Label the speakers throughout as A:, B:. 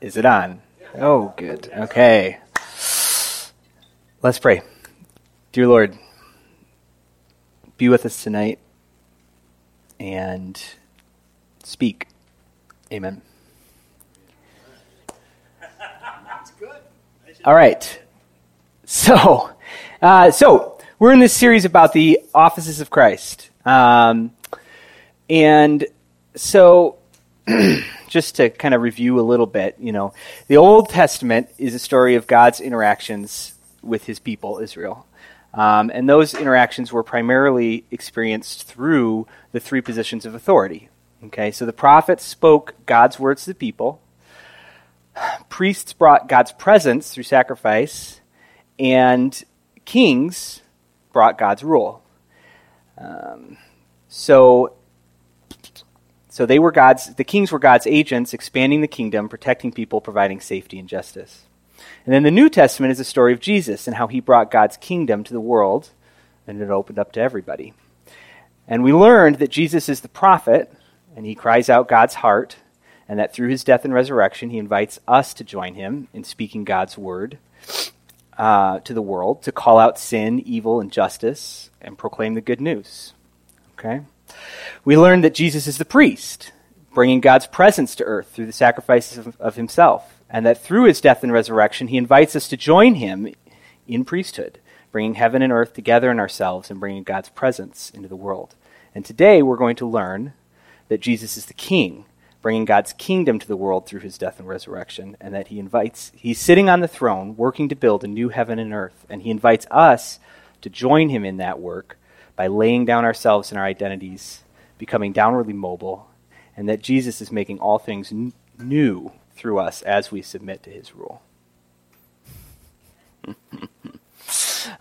A: Is it on? Oh, good. Okay. Let's pray. Dear Lord, be with us tonight and speak. Amen. All right. So, uh, so we're in this series about the offices of Christ, um, and so just to kind of review a little bit, you know, the Old Testament is a story of God's interactions with his people, Israel. Um, and those interactions were primarily experienced through the three positions of authority. Okay, so the prophets spoke God's words to the people, priests brought God's presence through sacrifice, and kings brought God's rule. Um, so so they were God's, the kings were God's agents, expanding the kingdom, protecting people, providing safety and justice. And then the New Testament is the story of Jesus and how he brought God's kingdom to the world, and it opened up to everybody. And we learned that Jesus is the prophet, and he cries out God's heart, and that through his death and resurrection, he invites us to join him in speaking God's word uh, to the world, to call out sin, evil, and justice, and proclaim the good news. Okay? We learn that Jesus is the priest, bringing God's presence to earth through the sacrifices of, of himself, and that through his death and resurrection, he invites us to join him in priesthood, bringing heaven and earth together in ourselves and bringing God's presence into the world. And today we're going to learn that Jesus is the king, bringing God's kingdom to the world through his death and resurrection, and that he invites, he's sitting on the throne, working to build a new heaven and earth, and he invites us to join him in that work by laying down ourselves and our identities, becoming downwardly mobile, and that Jesus is making all things n- new through us as we submit to his rule.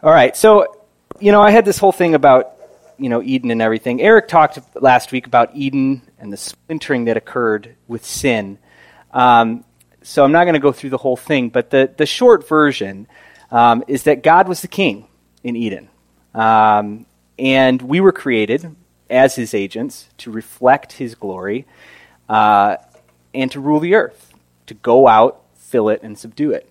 A: all right, so, you know, I had this whole thing about, you know, Eden and everything. Eric talked last week about Eden and the splintering that occurred with sin. Um, so I'm not going to go through the whole thing, but the, the short version um, is that God was the king in Eden. Um, and we were created as his agents to reflect his glory uh, and to rule the earth, to go out, fill it, and subdue it.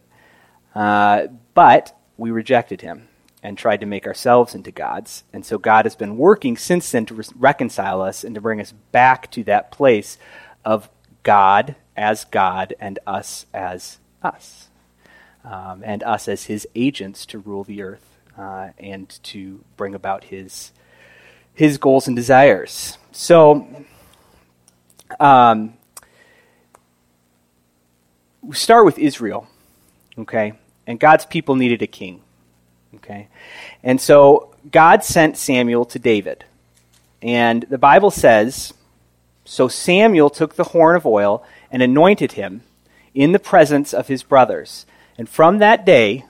A: Uh, but we rejected him and tried to make ourselves into gods. And so God has been working since then to re- reconcile us and to bring us back to that place of God as God and us as us. Um, and us as his agents to rule the earth uh, and to bring about his his goals and desires. So, um, we start with Israel, okay, and God's people needed a king, okay, and so God sent Samuel to David, and the Bible says, so Samuel took the horn of oil and anointed him in the presence of his brothers, and from that day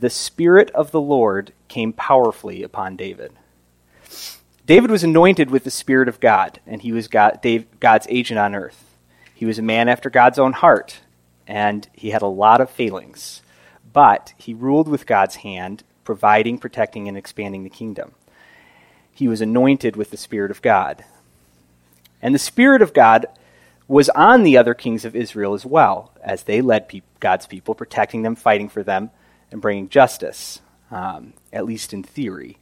A: the Spirit of the Lord came powerfully upon David. David was anointed with the Spirit of God, and he was God, Dave, God's agent on earth. He was a man after God's own heart, and he had a lot of failings. But he ruled with God's hand, providing, protecting, and expanding the kingdom. He was anointed with the Spirit of God. And the Spirit of God was on the other kings of Israel as well, as they led pe- God's people, protecting them, fighting for them, and bringing justice, um, at least in theory.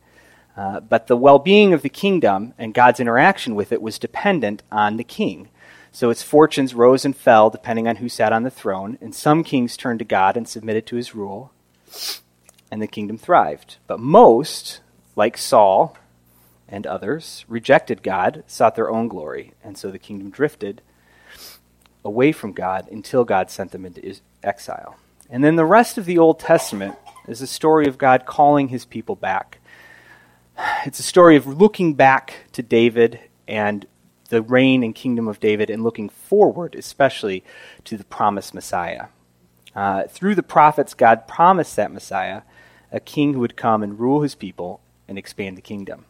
A: Uh, but the well being of the kingdom and God's interaction with it was dependent on the king. So its fortunes rose and fell depending on who sat on the throne, and some kings turned to God and submitted to his rule, and the kingdom thrived. But most, like Saul and others, rejected God, sought their own glory, and so the kingdom drifted away from God until God sent them into exile. And then the rest of the Old Testament is a story of God calling his people back. It's a story of looking back to David and the reign and kingdom of David and looking forward, especially to the promised Messiah. Uh, through the prophets, God promised that Messiah, a king who would come and rule his people and expand the kingdom.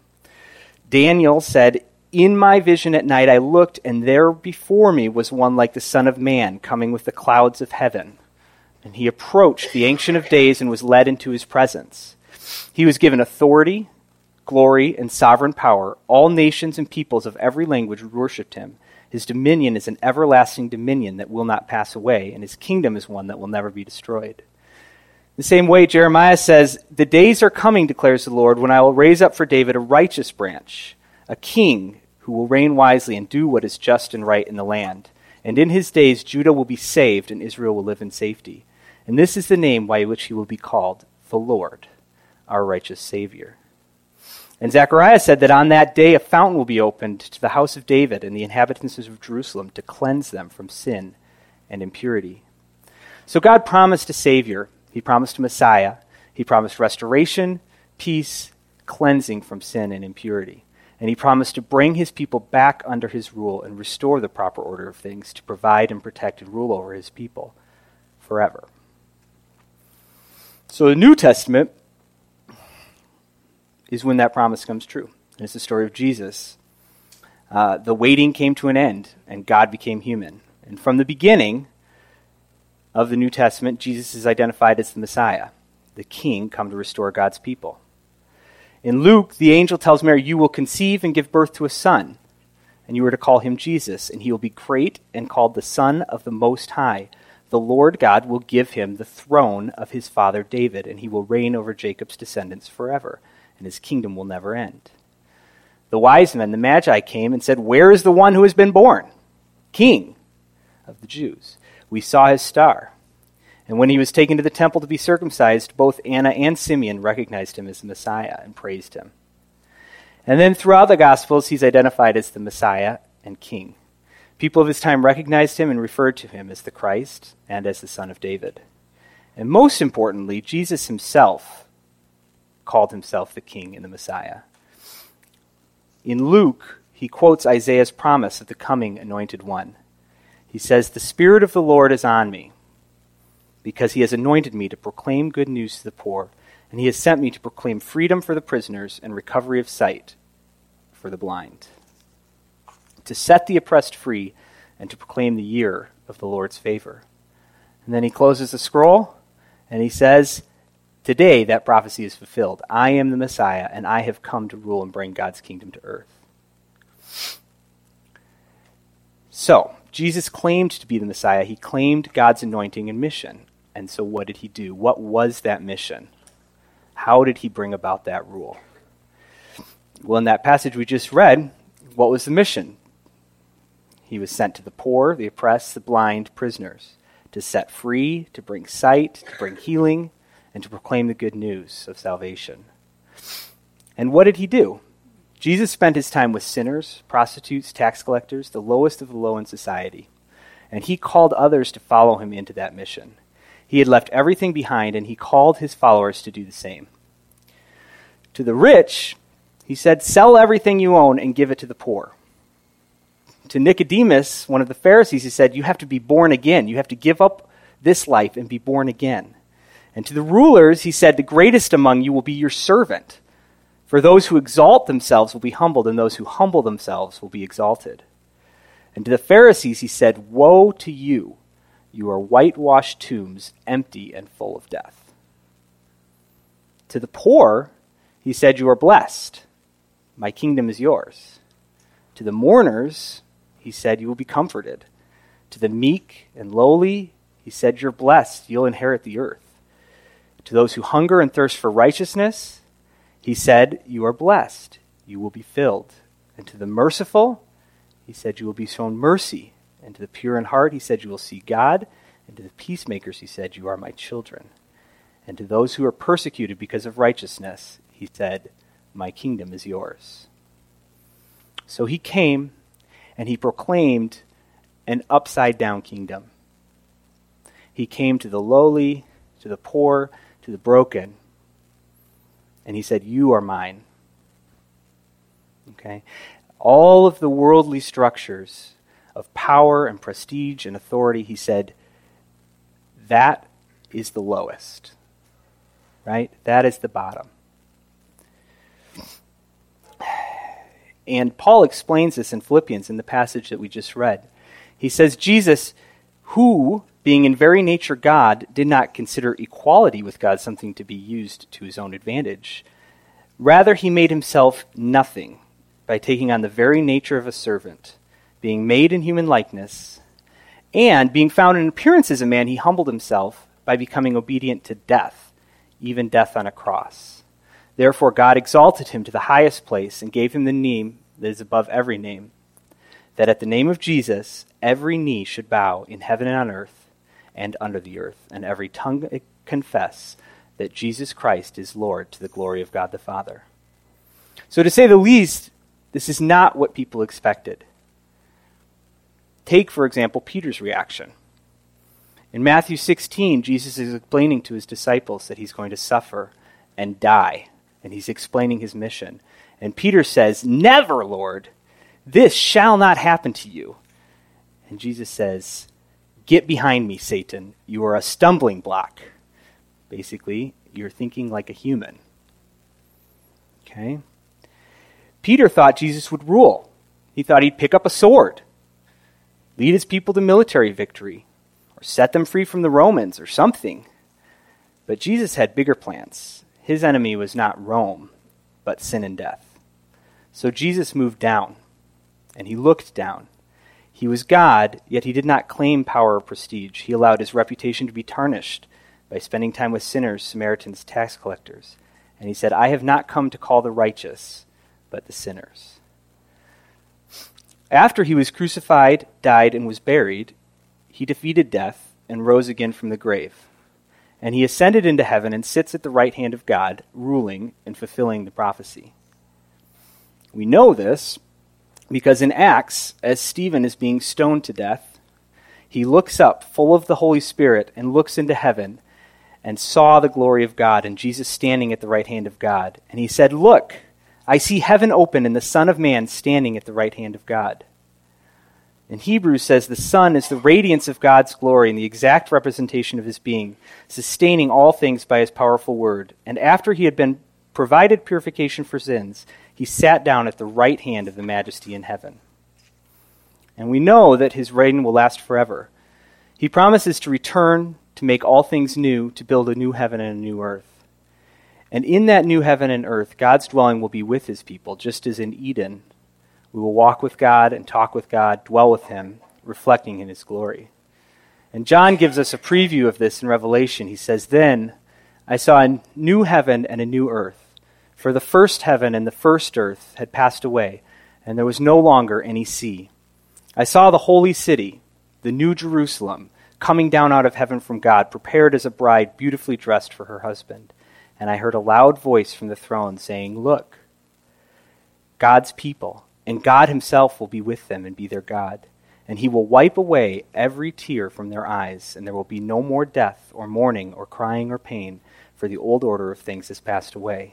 A: Daniel said, In my vision at night I looked, and there before me was one like the Son of Man coming with the clouds of heaven. And he approached the Ancient of Days and was led into his presence. He was given authority, glory, and sovereign power. All nations and peoples of every language worshipped him. His dominion is an everlasting dominion that will not pass away, and his kingdom is one that will never be destroyed. The same way, Jeremiah says, The days are coming, declares the Lord, when I will raise up for David a righteous branch, a king who will reign wisely and do what is just and right in the land. And in his days Judah will be saved, and Israel will live in safety. And this is the name by which he will be called, the Lord, our righteous Savior. And Zechariah said that on that day a fountain will be opened to the house of David and the inhabitants of Jerusalem to cleanse them from sin and impurity. So God promised a Savior, He promised a Messiah, He promised restoration, peace, cleansing from sin and impurity. And He promised to bring His people back under His rule and restore the proper order of things to provide and protect and rule over His people forever. So the New Testament is when that promise comes true. And it's the story of Jesus. Uh, the waiting came to an end, and God became human. And from the beginning of the New Testament, Jesus is identified as the Messiah, the King come to restore God's people. In Luke, the angel tells Mary, You will conceive and give birth to a son, and you are to call him Jesus, and he will be great and called the Son of the Most High. The Lord God will give him the throne of his father David, and he will reign over Jacob's descendants forever and his kingdom will never end. The wise men, the Magi, came and said, Where is the one who has been born? King of the Jews. We saw his star. And when he was taken to the temple to be circumcised, both Anna and Simeon recognized him as the Messiah and praised him. And then throughout the Gospels, he's identified as the Messiah and King. People of his time recognized him and referred to him as the Christ and as the Son of David. And most importantly, Jesus himself called himself the King and the Messiah. In Luke, he quotes Isaiah's promise of the coming anointed one. He says, The Spirit of the Lord is on me, because he has anointed me to proclaim good news to the poor, and he has sent me to proclaim freedom for the prisoners and recovery of sight for the blind, to set the oppressed free, and to proclaim the year of the Lord's favor. And then he closes the scroll, and he says, Today, that prophecy is fulfilled. I am the Messiah, and I have come to rule and bring God's kingdom to earth. So, Jesus claimed to be the Messiah. He claimed God's anointing and mission. And so, what did he do? What was that mission? How did he bring about that rule? Well, in that passage we just read, what was the mission? He was sent to the poor, the oppressed, the blind, prisoners, to set free, to bring sight, to bring healing, and to proclaim the good news of salvation. And what did he do? Jesus spent his time with sinners, prostitutes, tax collectors, the lowest of the low in society. And he called others to follow him into that mission. He had left everything behind, and he called his followers to do the same. To the rich, he said, Sell everything you own and give it to the poor. To Nicodemus, one of the Pharisees, he said, You have to be born again. You have to give up this life and be born again. And to the rulers, he said, The greatest among you will be your servant. For those who exalt themselves will be humbled, and those who humble themselves will be exalted. And to the Pharisees, he said, Woe to you! You are whitewashed tombs, empty and full of death. To the poor, he said, You are blessed. My kingdom is yours. To the mourners, he said, You will be comforted. To the meek and lowly, he said, You're blessed. You'll inherit the earth. To those who hunger and thirst for righteousness, he said, You are blessed. You will be filled. And to the merciful, he said, You will be shown mercy. And to the pure in heart, he said, You will see God. And to the peacemakers, he said, You are my children. And to those who are persecuted because of righteousness, he said, My kingdom is yours. So he came and he proclaimed an upside down kingdom. He came to the lowly, to the poor, to the broken. And he said, You are mine. Okay? All of the worldly structures of power and prestige and authority, he said, that is the lowest. Right? That is the bottom. And Paul explains this in Philippians in the passage that we just read. He says, Jesus, who being in very nature God, did not consider equality with God something to be used to his own advantage. Rather, he made himself nothing by taking on the very nature of a servant, being made in human likeness, and being found in appearance as a man, he humbled himself by becoming obedient to death, even death on a cross. Therefore, God exalted him to the highest place and gave him the name that is above every name, that at the name of Jesus every knee should bow in heaven and on earth and under the earth, and every tongue confess that Jesus Christ is Lord to the glory of God the Father. So, to say the least, this is not what people expected. Take, for example, Peter's reaction. In Matthew 16, Jesus is explaining to his disciples that he's going to suffer and die, and he's explaining his mission. And Peter says, Never, Lord, this shall not happen to you. And Jesus says, Get behind me, Satan. You are a stumbling block. Basically, you're thinking like a human. Okay? Peter thought Jesus would rule. He thought he'd pick up a sword, lead his people to military victory, or set them free from the Romans or something. But Jesus had bigger plans. His enemy was not Rome, but sin and death. So Jesus moved down, and he looked down. He was God, yet he did not claim power or prestige. He allowed his reputation to be tarnished by spending time with sinners, Samaritans, tax collectors. And he said, I have not come to call the righteous, but the sinners. After he was crucified, died, and was buried, he defeated death and rose again from the grave. And he ascended into heaven and sits at the right hand of God, ruling and fulfilling the prophecy. We know this because in Acts, as Stephen is being stoned to death, he looks up, full of the Holy Spirit, and looks into heaven and saw the glory of God and Jesus standing at the right hand of God. And he said, Look, I see heaven open and the Son of Man standing at the right hand of God. In Hebrews says the Son is the radiance of God's glory and the exact representation of his being, sustaining all things by his powerful word. And after he had been provided purification for sins, he sat down at the right hand of the majesty in heaven. And we know that his reign will last forever. He promises to return to make all things new, to build a new heaven and a new earth. And in that new heaven and earth, God's dwelling will be with his people, just as in Eden. We will walk with God and talk with God, dwell with him, reflecting in his glory. And John gives us a preview of this in Revelation. He says, Then I saw a new heaven and a new earth. For the first heaven and the first earth had passed away, and there was no longer any sea. I saw the holy city, the new Jerusalem, coming down out of heaven from God, prepared as a bride beautifully dressed for her husband. And I heard a loud voice from the throne saying, Look, God's people, and God himself will be with them and be their God. And he will wipe away every tear from their eyes, and there will be no more death, or mourning, or crying, or pain, for the old order of things has passed away.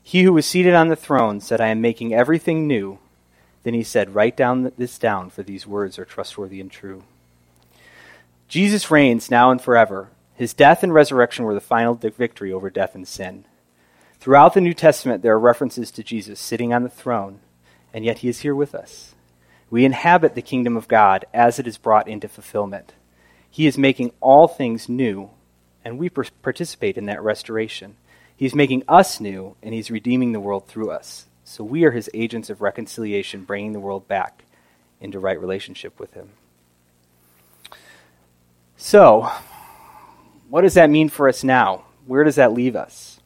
A: He who was seated on the throne said, I am making everything new. Then he said, Write down this down, for these words are trustworthy and true. Jesus reigns now and forever. His death and resurrection were the final victory over death and sin. Throughout the New Testament, there are references to Jesus sitting on the throne, and yet he is here with us. We inhabit the kingdom of God as it is brought into fulfillment. He is making all things new, and we participate in that restoration. He's making us new, and He's redeeming the world through us. So we are His agents of reconciliation, bringing the world back into right relationship with Him. So, what does that mean for us now? Where does that leave us?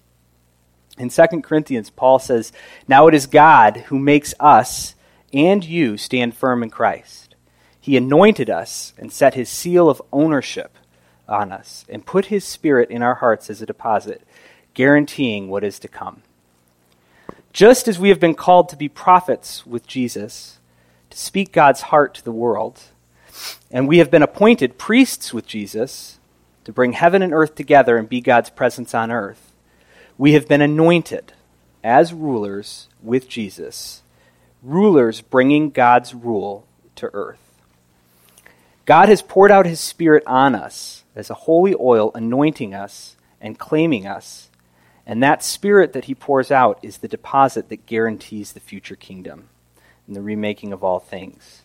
A: In 2 Corinthians, Paul says, Now it is God who makes us and you stand firm in Christ. He anointed us and set his seal of ownership on us and put his spirit in our hearts as a deposit guaranteeing what is to come. Just as we have been called to be prophets with Jesus, to speak God's heart to the world, and we have been appointed priests with Jesus to bring heaven and earth together and be God's presence on earth, we have been anointed as rulers with Jesus, rulers bringing God's rule to earth. God has poured out his Spirit on us as a holy oil, anointing us and claiming us and that spirit that he pours out is the deposit that guarantees the future kingdom and the remaking of all things.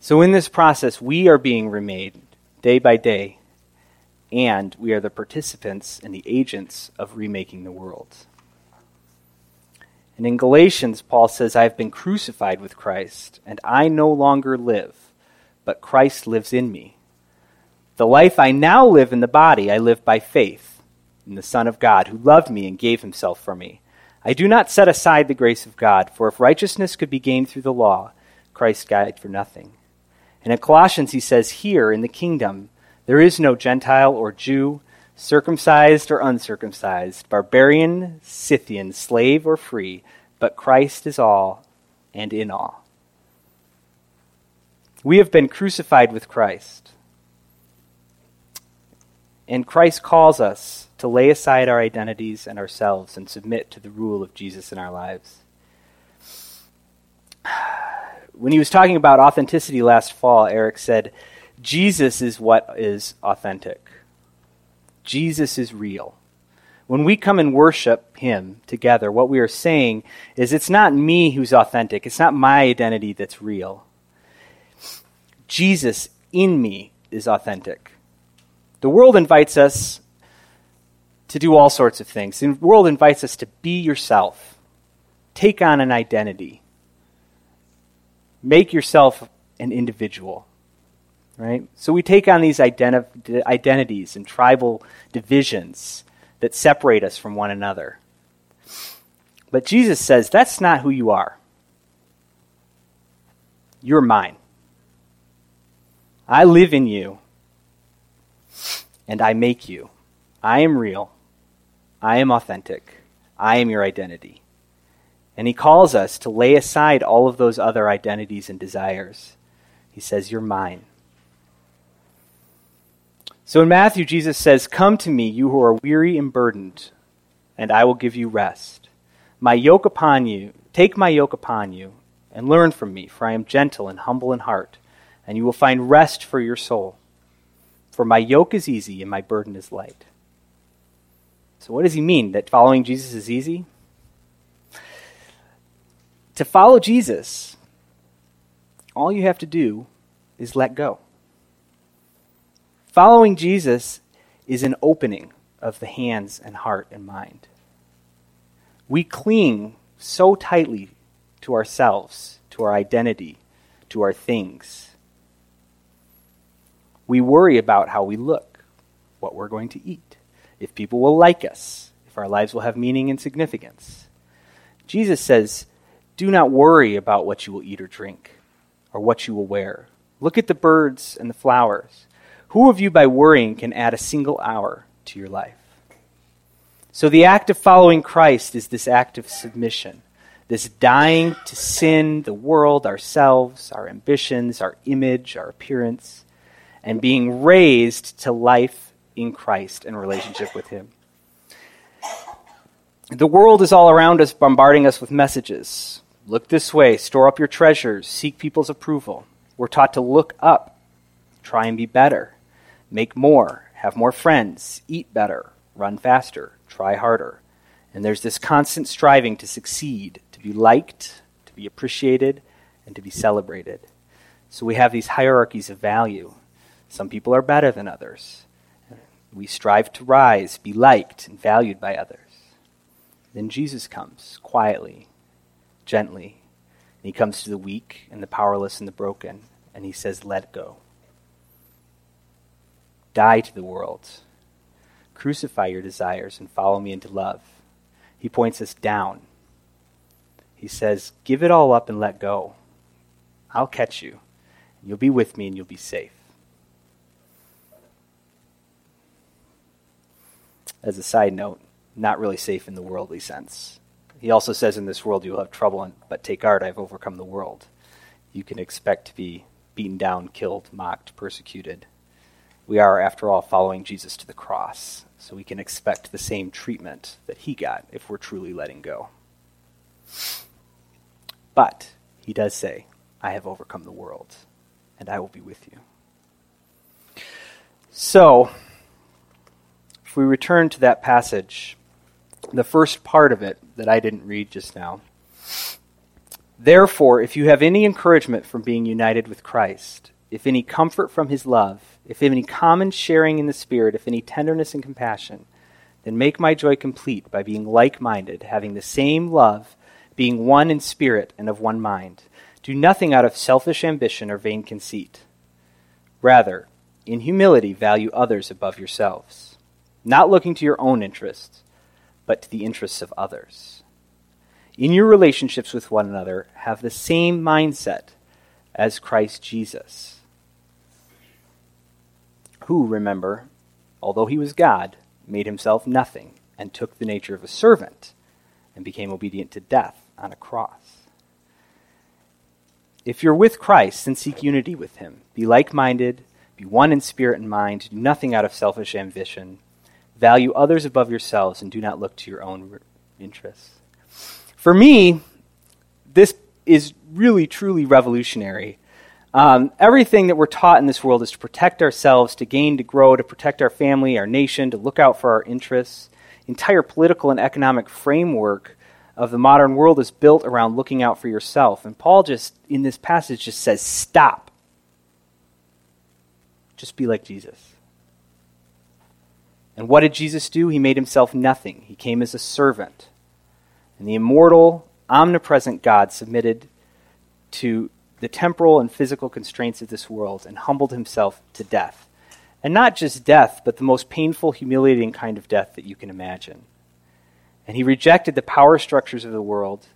A: So, in this process, we are being remade day by day, and we are the participants and the agents of remaking the world. And in Galatians, Paul says, I have been crucified with Christ, and I no longer live, but Christ lives in me. The life I now live in the body, I live by faith in the Son of God, who loved me and gave himself for me. I do not set aside the grace of God, for if righteousness could be gained through the law, Christ died for nothing. And in Colossians, he says, Here in the kingdom, there is no Gentile or Jew, circumcised or uncircumcised, barbarian, Scythian, slave or free, but Christ is all and in all. We have been crucified with Christ. And Christ calls us to lay aside our identities and ourselves and submit to the rule of Jesus in our lives. When he was talking about authenticity last fall, Eric said, Jesus is what is authentic. Jesus is real. When we come and worship Him together, what we are saying is it's not me who's authentic, it's not my identity that's real. Jesus in me is authentic. The world invites us to do all sorts of things. The world invites us to be yourself, take on an identity, make yourself an individual right? So we take on these identi- identities and tribal divisions that separate us from one another. But Jesus says, that's not who you are. You're mine. I live in you, and I make you. I am real. I am authentic. I am your identity. And he calls us to lay aside all of those other identities and desires. He says, You're mine. So in Matthew, Jesus says, Come to me, you who are weary and burdened, and I will give you rest. My yoke upon you, take my yoke upon you, and learn from me, for I am gentle and humble in heart, and you will find rest for your soul. For my yoke is easy and my burden is light. So, what does he mean? That following Jesus is easy? To follow Jesus, all you have to do is let go. Following Jesus is an opening of the hands and heart and mind. We cling so tightly to ourselves, to our identity, to our things. We worry about how we look, what we're going to eat, if people will like us, if our lives will have meaning and significance. Jesus says, Do not worry about what you will eat or drink, or what you will wear. Look at the birds and the flowers. Who of you, by worrying, can add a single hour to your life? So, the act of following Christ is this act of submission, this dying to sin, the world, ourselves, our ambitions, our image, our appearance, and being raised to life in Christ and relationship with Him. The world is all around us, bombarding us with messages. Look this way, store up your treasures, seek people's approval. We're taught to look up, try and be better make more, have more friends, eat better, run faster, try harder. And there's this constant striving to succeed, to be liked, to be appreciated, and to be celebrated. So we have these hierarchies of value. Some people are better than others. We strive to rise, be liked, and valued by others. Then Jesus comes quietly, gently, and he comes to the weak and the powerless and the broken, and he says, Let go. Die to the world. Crucify your desires and follow me into love. He points us down. He says, Give it all up and let go. I'll catch you. You'll be with me and you'll be safe. As a side note, not really safe in the worldly sense. He also says, In this world you'll have trouble, but take heart, I've overcome the world. You can expect to be beaten down, killed, mocked, persecuted. We are, after all, following Jesus to the cross, so we can expect the same treatment that he got if we're truly letting go. But he does say, I have overcome the world, and I will be with you. So, if we return to that passage, the first part of it that I didn't read just now. Therefore, if you have any encouragement from being united with Christ, if any comfort from his love, if any common sharing in the Spirit, if any tenderness and compassion, then make my joy complete by being like minded, having the same love, being one in spirit and of one mind. Do nothing out of selfish ambition or vain conceit. Rather, in humility, value others above yourselves, not looking to your own interests, but to the interests of others. In your relationships with one another, have the same mindset as Christ Jesus, who, remember, although he was God, made himself nothing and took the nature of a servant and became obedient to death on a cross. If you're with Christ, then seek unity with him. Be like minded, be one in spirit and mind, do nothing out of selfish ambition. Value others above yourselves, and do not look to your own interests. For me, this is really, truly revolutionary. Um, everything that we're taught in this world is to protect ourselves, to gain, to grow, to protect our family, our nation, to look out for our interests. Entire political and economic framework of the modern world is built around looking out for yourself. And Paul just, in this passage, just says, stop. Just be like Jesus. And what did Jesus do? He made himself nothing. He came as a servant. And the immortal, omnipresent God submitted to the temporal and physical constraints of this world and humbled himself to death. And not just death, but the most painful, humiliating kind of death that you can imagine and he rejected the power structures of the world.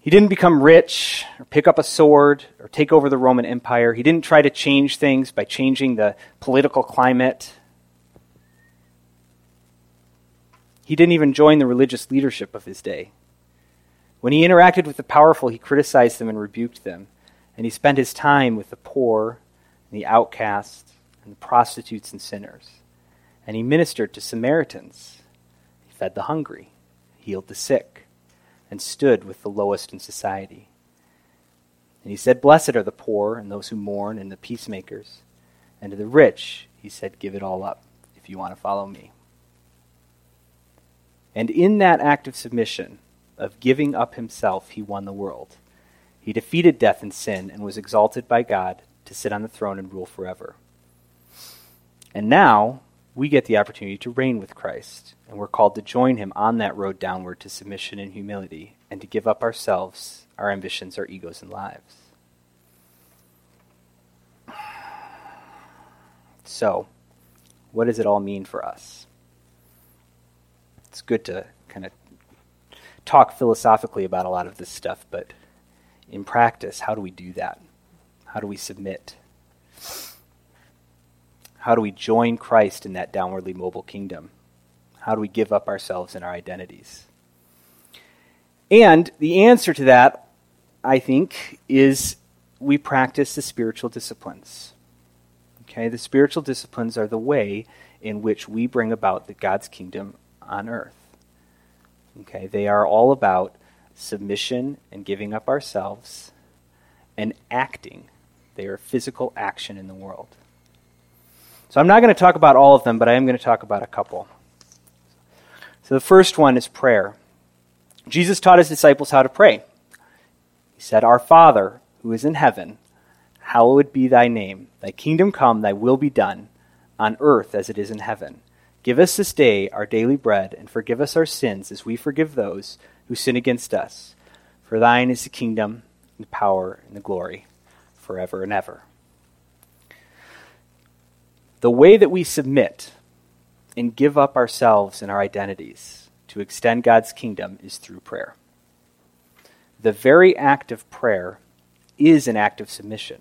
A: He didn't become rich or pick up a sword or take over the Roman Empire. He didn't try to change things by changing the political climate. He didn't even join the religious leadership of his day. When he interacted with the powerful, he criticized them and rebuked them. And he spent his time with the poor and the outcast and the prostitutes and sinners. And he ministered to Samaritans He fed the hungry, healed the sick, and stood with the lowest in society. And he said, Blessed are the poor, and those who mourn, and the peacemakers. And to the rich, he said, Give it all up if you want to follow me. And in that act of submission, of giving up himself, he won the world. He defeated death and sin and was exalted by God to sit on the throne and rule forever. And now, we get the opportunity to reign with Christ, and we're called to join him on that road downward to submission and humility, and to give up ourselves, our ambitions, our egos, and lives. So, what does it all mean for us? It's good to kind of talk philosophically about a lot of this stuff, but in practice, how do we do that? How do we submit? How do we join Christ in that downwardly mobile kingdom? How do we give up ourselves and our identities? And the answer to that, I think, is we practice the spiritual disciplines. Okay, the spiritual disciplines are the way in which we bring about the God's kingdom on earth. Okay, they are all about submission and giving up ourselves and acting. They are physical action in the world. So I'm not going to talk about all of them, but I am going to talk about a couple. So the first one is prayer. Jesus taught his disciples how to pray. He said, Our Father, who is in heaven, hallowed be thy name. Thy kingdom come, thy will be done, on earth as it is in heaven. Give us this day our daily bread, and forgive us our sins as we forgive those who sin against us. For thine is the kingdom, and the power, and the glory, forever and ever. The way that we submit and give up ourselves and our identities to extend God's kingdom is through prayer. The very act of prayer is an act of submission.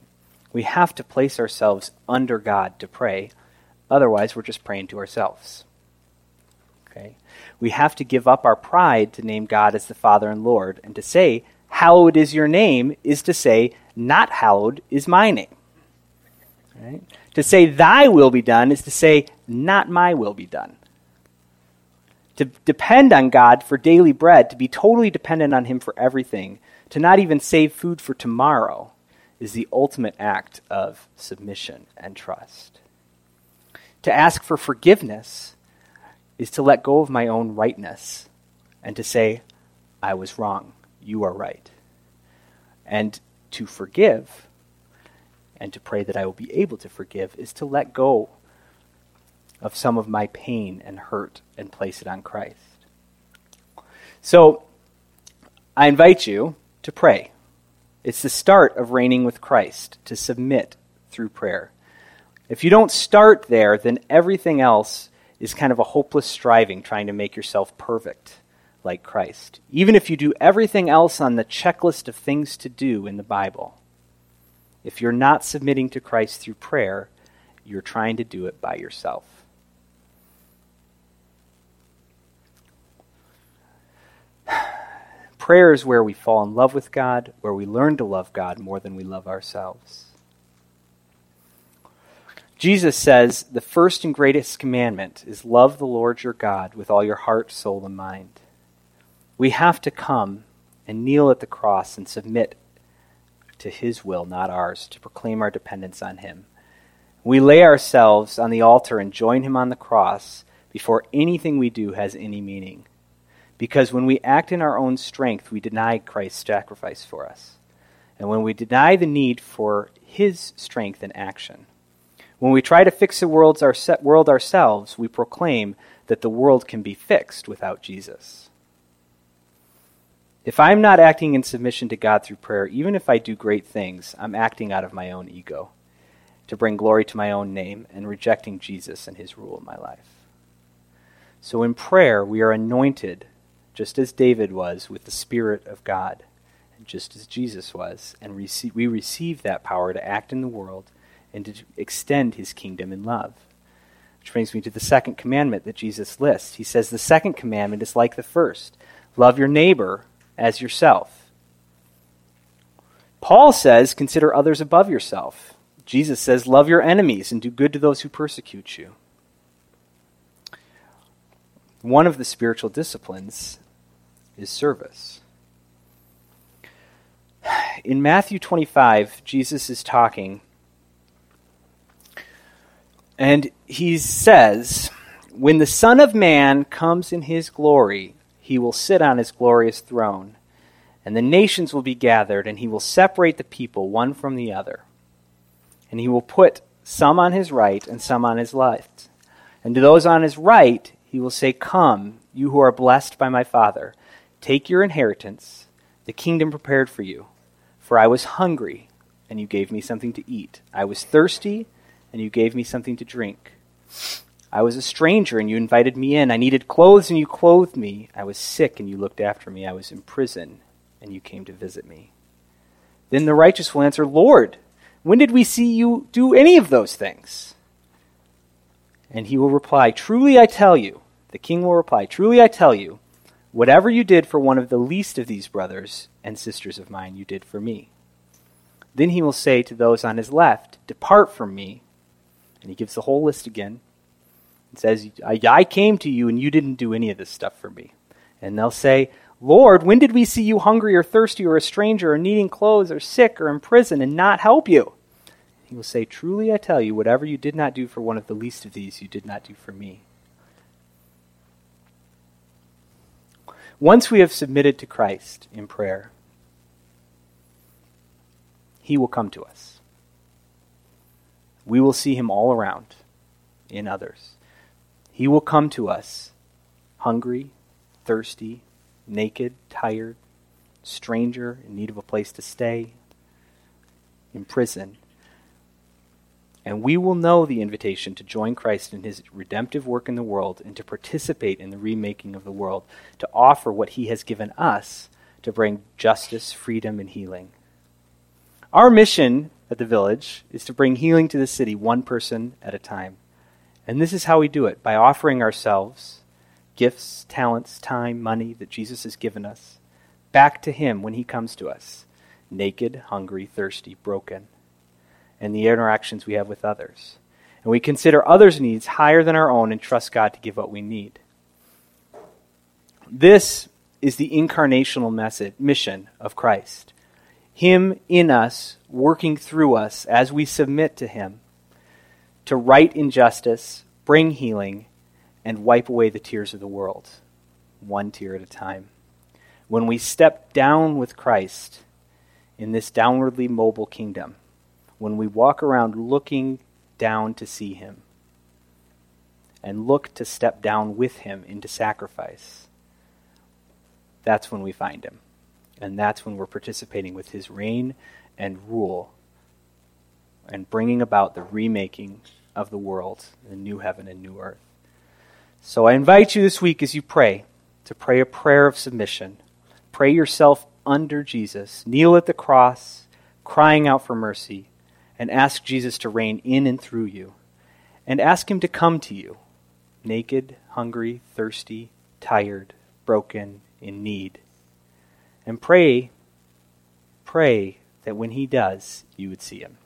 A: We have to place ourselves under God to pray, otherwise, we're just praying to ourselves. Okay? We have to give up our pride to name God as the Father and Lord, and to say, Hallowed is your name, is to say, Not hallowed is my name. Right? To say, Thy will be done, is to say, Not my will be done. To depend on God for daily bread, to be totally dependent on Him for everything, to not even save food for tomorrow, is the ultimate act of submission and trust. To ask for forgiveness is to let go of my own rightness and to say, I was wrong, you are right. And to forgive and to pray that I will be able to forgive is to let go of some of my pain and hurt and place it on Christ. So, I invite you to pray. It's the start of reigning with Christ, to submit through prayer. If you don't start there, then everything else is kind of a hopeless striving, trying to make yourself perfect like Christ. Even if you do everything else on the checklist of things to do in the Bible, if you're not submitting to Christ through prayer, you're trying to do it by yourself. Prayer is where we fall in love with God, where we learn to love God more than we love ourselves. Jesus says the first and greatest commandment is love the Lord your God with all your heart, soul, and mind. We have to come and kneel at the cross and submit to his will, not ours, to proclaim our dependence on him. We lay ourselves on the altar and join him on the cross before anything we do has any meaning. Because when we act in our own strength, we deny Christ's sacrifice for us. And when we deny the need for his strength in action, when we try to fix the world ourselves, we proclaim that the world can be fixed without Jesus. If I'm not acting in submission to God through prayer, even if I do great things, I'm acting out of my own ego to bring glory to my own name and rejecting Jesus and his rule in my life. So in prayer, we are anointed, just as David was, with the Spirit of God, and just as Jesus was, and we receive that power to act in the world and to extend his kingdom in love. Which brings me to the second commandment that Jesus lists. He says the second commandment is like the first love your neighbor as yourself. Paul says, consider others above yourself. Jesus says, love your enemies and do good to those who persecute you. One of the spiritual disciplines is service. In Matthew 25, Jesus is talking and he says, When the Son of Man comes in his glory, he will sit on his glorious throne, and the nations will be gathered, and he will separate the people one from the other. And he will put some on his right and some on his left. And to those on his right, he will say, Come, you who are blessed by my Father, take your inheritance, the kingdom prepared for you. For I was hungry, and you gave me something to eat. I was thirsty and you gave me something to drink. I was a stranger, and you invited me in. I needed clothes, and you clothed me. I was sick, and you looked after me. I was in prison, and you came to visit me. Then the righteous will answer, Lord, when did we see you do any of those things? And he will reply, Truly I tell you, the king will reply, Truly I tell you, whatever you did for one of the least of these brothers and sisters of mine, you did for me. Then he will say to those on his left, Depart from me and he gives the whole list again. It says, I came to you and you didn't do any of this stuff for me. And they'll say, Lord, when did we see you hungry or thirsty or a stranger or needing clothes or sick or in prison and not help you? He will say, Truly I tell you, whatever you did not do for one of the least of these, you did not do for me. Once we have submitted to Christ in prayer, He will come to us we will see him all around in others. He will come to us hungry, thirsty, naked, tired, stranger, in need of a place to stay, in prison. And we will know the invitation to join Christ in his redemptive work in the world and to participate in the remaking of the world, to offer what he has given us to bring justice, freedom, and healing. Our mission at the village is to bring healing to the city one person at a time. And this is how we do it by offering ourselves, gifts, talents, time, money that Jesus has given us, back to Him when He comes to us, naked, hungry, thirsty, broken, and the interactions we have with others. And we consider others' needs higher than our own and trust God to give what we need. This is the incarnational message, mission of Christ. Him in us, working through us as we submit to Him to right injustice, bring healing, and wipe away the tears of the world, one tear at a time. When we step down with Christ in this downwardly mobile kingdom, when we walk around looking down to see Him, and look to step down with Him into sacrifice, that's when we find Him And that's when we're participating with his reign and rule and bringing about the remaking of the world, the new heaven and new earth. So I invite you this week as you pray to pray a prayer of submission. Pray yourself under Jesus. Kneel at the cross, crying out for mercy, and ask Jesus to reign in and through you. And ask him to come to you, naked, hungry, thirsty, tired, broken, in need. And pray, pray that when he does, you would see him.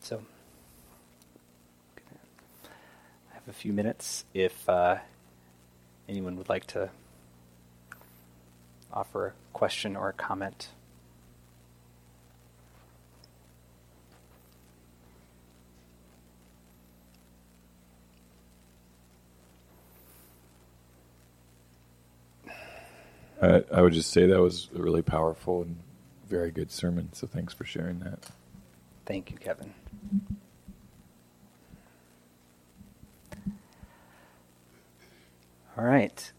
A: So, I have a few minutes if uh, anyone would like to offer a question or a comment.
B: I, I would just say that was a really powerful and very good sermon. So thanks for sharing that.
A: Thank you, Kevin. All right.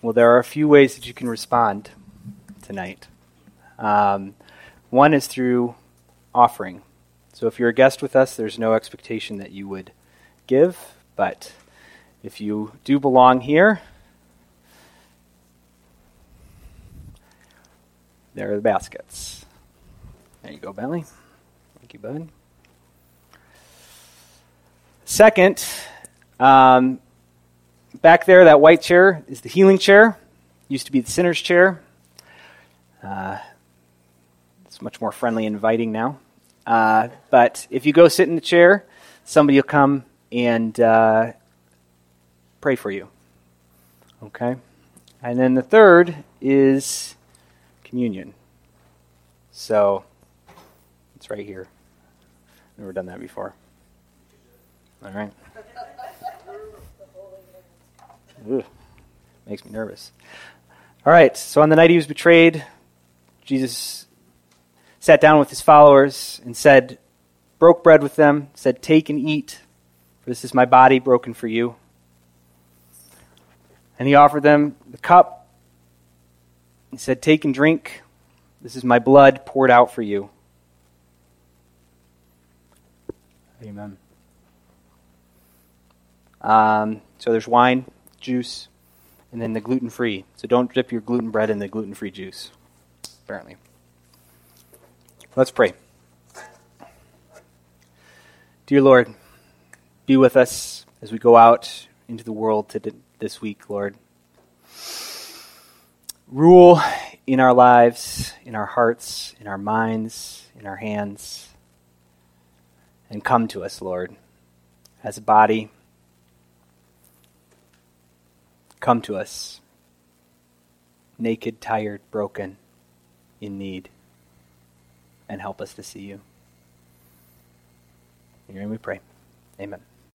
A: Well, there are a few ways that you can respond tonight. Um, one is through offering. So if you're a guest with us, there's no expectation that you would give, but if you do belong here, there are the baskets. There you go, Bentley. Thank you, bud. Second, um, back there, that white chair is the healing chair. Used to be the sinner's chair. Uh, it's much more friendly and inviting now. Uh, but if you go sit in the chair, somebody will come and uh, pray for you. Okay? And then the third is communion. So, it's right here. Never done that before. All right. Ugh, makes me nervous. All right, so on the night he was betrayed, Jesus sat down with his followers and said, broke bread with them, said, Take and eat, for this is my body broken for you. And he offered them the cup. He said, Take and drink. This is my blood poured out for you. Amen. Um, so there's wine juice, and then the gluten free. So don't dip your gluten bread in the gluten free juice, apparently. Let's pray. Dear Lord, be with us as we go out into the world to this week, Lord. Rule in our lives, in our hearts, in our minds, in our hands, and come to us, Lord, as a body Come to us, naked, tired, broken, in need, and help us to see you. In your name we pray. Amen.